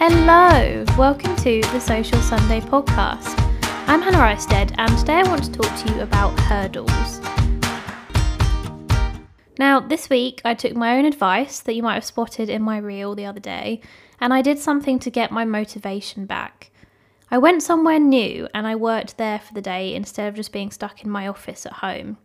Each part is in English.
Hello, welcome to the Social Sunday podcast. I'm Hannah Eisted, and today I want to talk to you about hurdles. Now, this week I took my own advice that you might have spotted in my reel the other day, and I did something to get my motivation back. I went somewhere new and I worked there for the day instead of just being stuck in my office at home.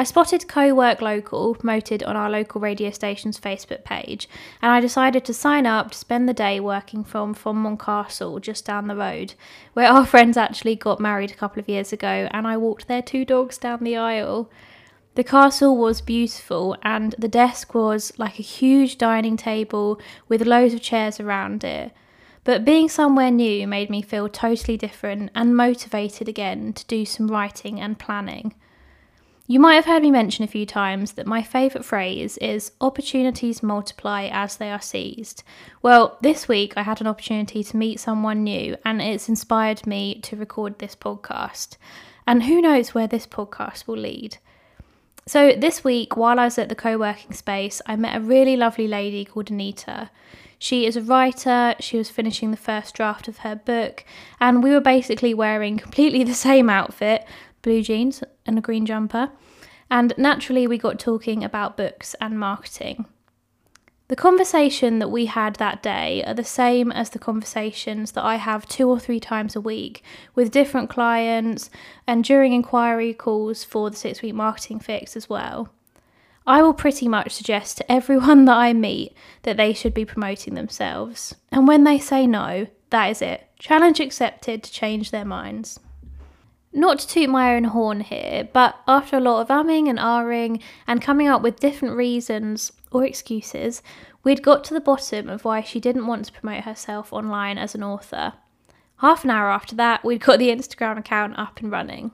I spotted Co Work Local promoted on our local radio station's Facebook page, and I decided to sign up to spend the day working from Fonmon Castle just down the road, where our friends actually got married a couple of years ago, and I walked their two dogs down the aisle. The castle was beautiful, and the desk was like a huge dining table with loads of chairs around it. But being somewhere new made me feel totally different and motivated again to do some writing and planning. You might have heard me mention a few times that my favourite phrase is opportunities multiply as they are seized. Well, this week I had an opportunity to meet someone new and it's inspired me to record this podcast. And who knows where this podcast will lead. So, this week, while I was at the co working space, I met a really lovely lady called Anita. She is a writer, she was finishing the first draft of her book, and we were basically wearing completely the same outfit blue jeans and a green jumper. And naturally, we got talking about books and marketing. The conversation that we had that day are the same as the conversations that I have two or three times a week with different clients and during inquiry calls for the six week marketing fix as well. I will pretty much suggest to everyone that I meet that they should be promoting themselves. And when they say no, that is it. Challenge accepted to change their minds. Not to toot my own horn here, but after a lot of umming and ahhing and coming up with different reasons or excuses, we'd got to the bottom of why she didn't want to promote herself online as an author. Half an hour after that, we'd got the Instagram account up and running.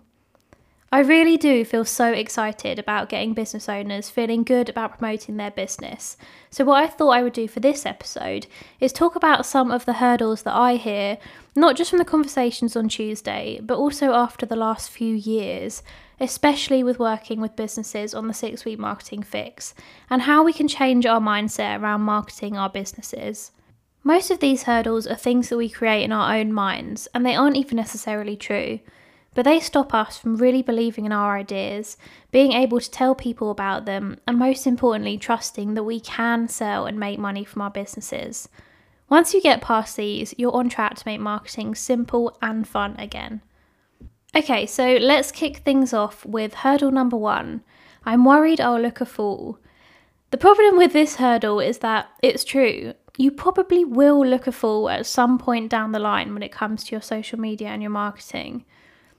I really do feel so excited about getting business owners feeling good about promoting their business. So, what I thought I would do for this episode is talk about some of the hurdles that I hear, not just from the conversations on Tuesday, but also after the last few years, especially with working with businesses on the six week marketing fix, and how we can change our mindset around marketing our businesses. Most of these hurdles are things that we create in our own minds, and they aren't even necessarily true but they stop us from really believing in our ideas, being able to tell people about them, and most importantly, trusting that we can sell and make money from our businesses. Once you get past these, you're on track to make marketing simple and fun again. Okay, so let's kick things off with hurdle number one. I'm worried I'll look a fool. The problem with this hurdle is that it's true. You probably will look a fool at some point down the line when it comes to your social media and your marketing.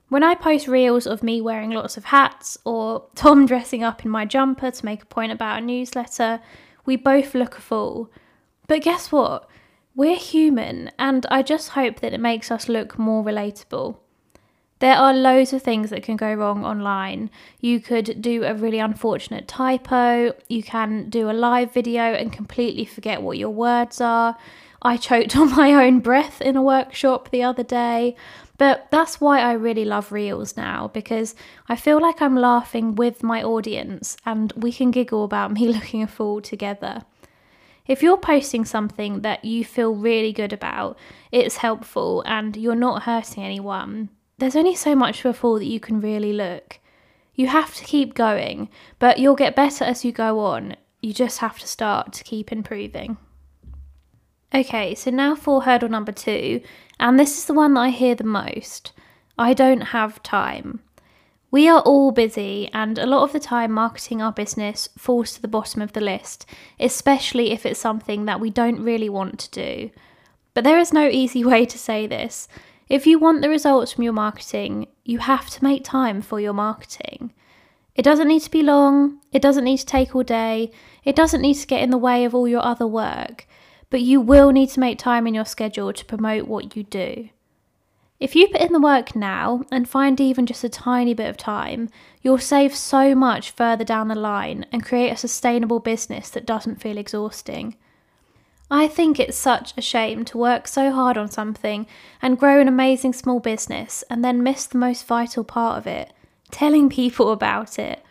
When I post reels of me wearing lots of hats or Tom dressing up in my jumper to make a point about a newsletter, we both look a fool. But guess what? We're human, and I just hope that it makes us look more relatable. There are loads of things that can go wrong online. You could do a really unfortunate typo, you can do a live video and completely forget what your words are. I choked on my own breath in a workshop the other day. But that's why I really love Reels now because I feel like I'm laughing with my audience and we can giggle about me looking a fool together. If you're posting something that you feel really good about, it's helpful, and you're not hurting anyone, there's only so much of a fool that you can really look. You have to keep going, but you'll get better as you go on. You just have to start to keep improving. Okay, so now for hurdle number two, and this is the one that I hear the most I don't have time. We are all busy, and a lot of the time, marketing our business falls to the bottom of the list, especially if it's something that we don't really want to do. But there is no easy way to say this. If you want the results from your marketing, you have to make time for your marketing. It doesn't need to be long, it doesn't need to take all day, it doesn't need to get in the way of all your other work but you will need to make time in your schedule to promote what you do. If you put in the work now and find even just a tiny bit of time, you'll save so much further down the line and create a sustainable business that doesn't feel exhausting. I think it's such a shame to work so hard on something and grow an amazing small business and then miss the most vital part of it telling people about it.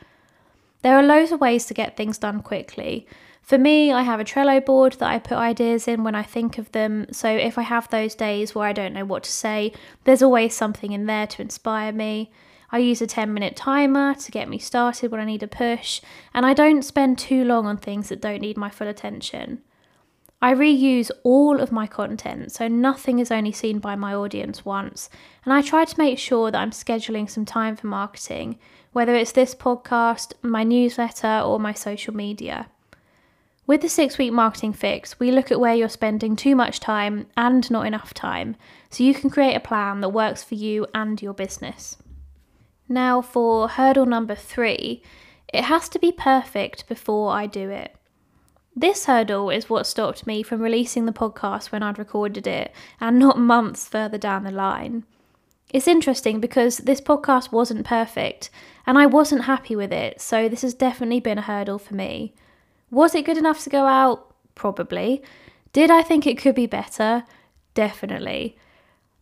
There are loads of ways to get things done quickly, For me, I have a Trello board that I put ideas in when I think of them. So if I have those days where I don't know what to say, there's always something in there to inspire me. I use a 10 minute timer to get me started when I need a push, and I don't spend too long on things that don't need my full attention. I reuse all of my content, so nothing is only seen by my audience once, and I try to make sure that I'm scheduling some time for marketing, whether it's this podcast, my newsletter, or my social media. With the six week marketing fix, we look at where you're spending too much time and not enough time, so you can create a plan that works for you and your business. Now, for hurdle number three, it has to be perfect before I do it. This hurdle is what stopped me from releasing the podcast when I'd recorded it and not months further down the line. It's interesting because this podcast wasn't perfect and I wasn't happy with it, so this has definitely been a hurdle for me. Was it good enough to go out? Probably. Did I think it could be better? Definitely.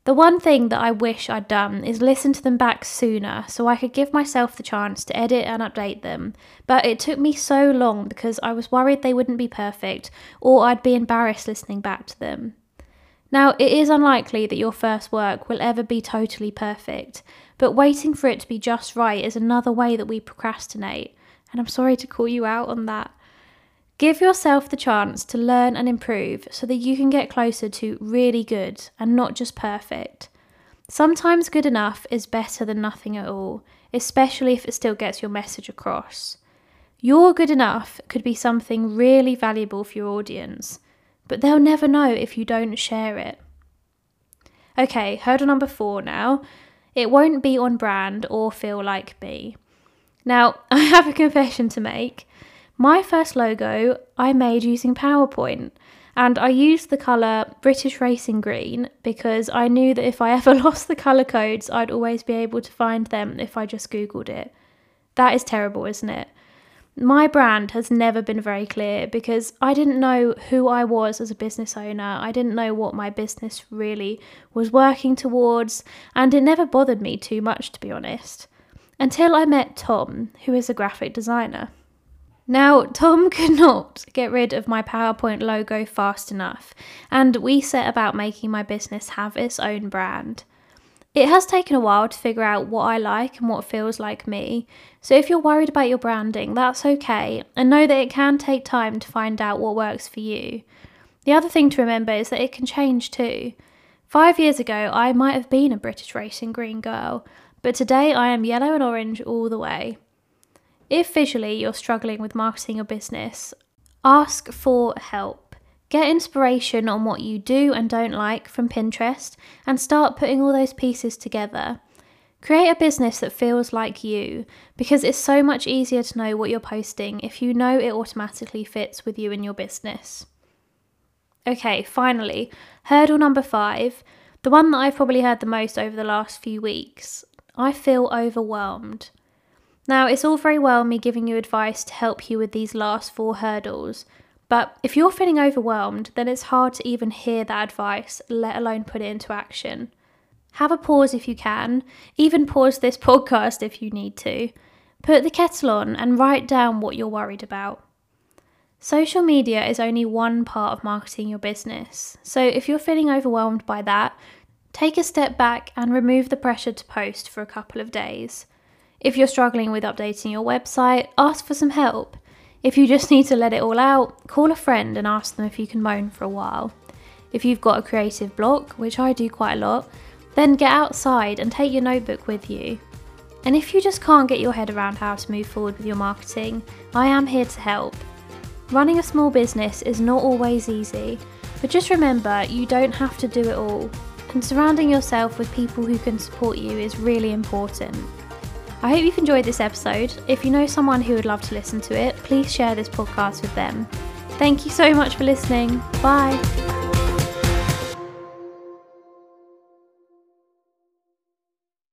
The one thing that I wish I'd done is listen to them back sooner so I could give myself the chance to edit and update them, but it took me so long because I was worried they wouldn't be perfect or I'd be embarrassed listening back to them. Now, it is unlikely that your first work will ever be totally perfect, but waiting for it to be just right is another way that we procrastinate, and I'm sorry to call you out on that. Give yourself the chance to learn and improve so that you can get closer to really good and not just perfect. Sometimes good enough is better than nothing at all, especially if it still gets your message across. Your good enough could be something really valuable for your audience, but they'll never know if you don't share it. Okay, hurdle number four now. It won't be on brand or feel like me. Now, I have a confession to make. My first logo I made using PowerPoint and I used the colour British Racing Green because I knew that if I ever lost the colour codes, I'd always be able to find them if I just Googled it. That is terrible, isn't it? My brand has never been very clear because I didn't know who I was as a business owner. I didn't know what my business really was working towards, and it never bothered me too much, to be honest. Until I met Tom, who is a graphic designer. Now, Tom could not get rid of my PowerPoint logo fast enough, and we set about making my business have its own brand. It has taken a while to figure out what I like and what feels like me, so if you're worried about your branding, that's okay, and know that it can take time to find out what works for you. The other thing to remember is that it can change too. Five years ago, I might have been a British racing green girl, but today I am yellow and orange all the way. If visually you're struggling with marketing your business, ask for help. Get inspiration on what you do and don't like from Pinterest and start putting all those pieces together. Create a business that feels like you because it's so much easier to know what you're posting if you know it automatically fits with you and your business. Okay, finally, hurdle number five, the one that I've probably heard the most over the last few weeks. I feel overwhelmed. Now, it's all very well me giving you advice to help you with these last four hurdles, but if you're feeling overwhelmed, then it's hard to even hear that advice, let alone put it into action. Have a pause if you can, even pause this podcast if you need to. Put the kettle on and write down what you're worried about. Social media is only one part of marketing your business, so if you're feeling overwhelmed by that, take a step back and remove the pressure to post for a couple of days. If you're struggling with updating your website, ask for some help. If you just need to let it all out, call a friend and ask them if you can moan for a while. If you've got a creative block, which I do quite a lot, then get outside and take your notebook with you. And if you just can't get your head around how to move forward with your marketing, I am here to help. Running a small business is not always easy, but just remember you don't have to do it all, and surrounding yourself with people who can support you is really important. I hope you've enjoyed this episode. If you know someone who would love to listen to it, please share this podcast with them. Thank you so much for listening. Bye.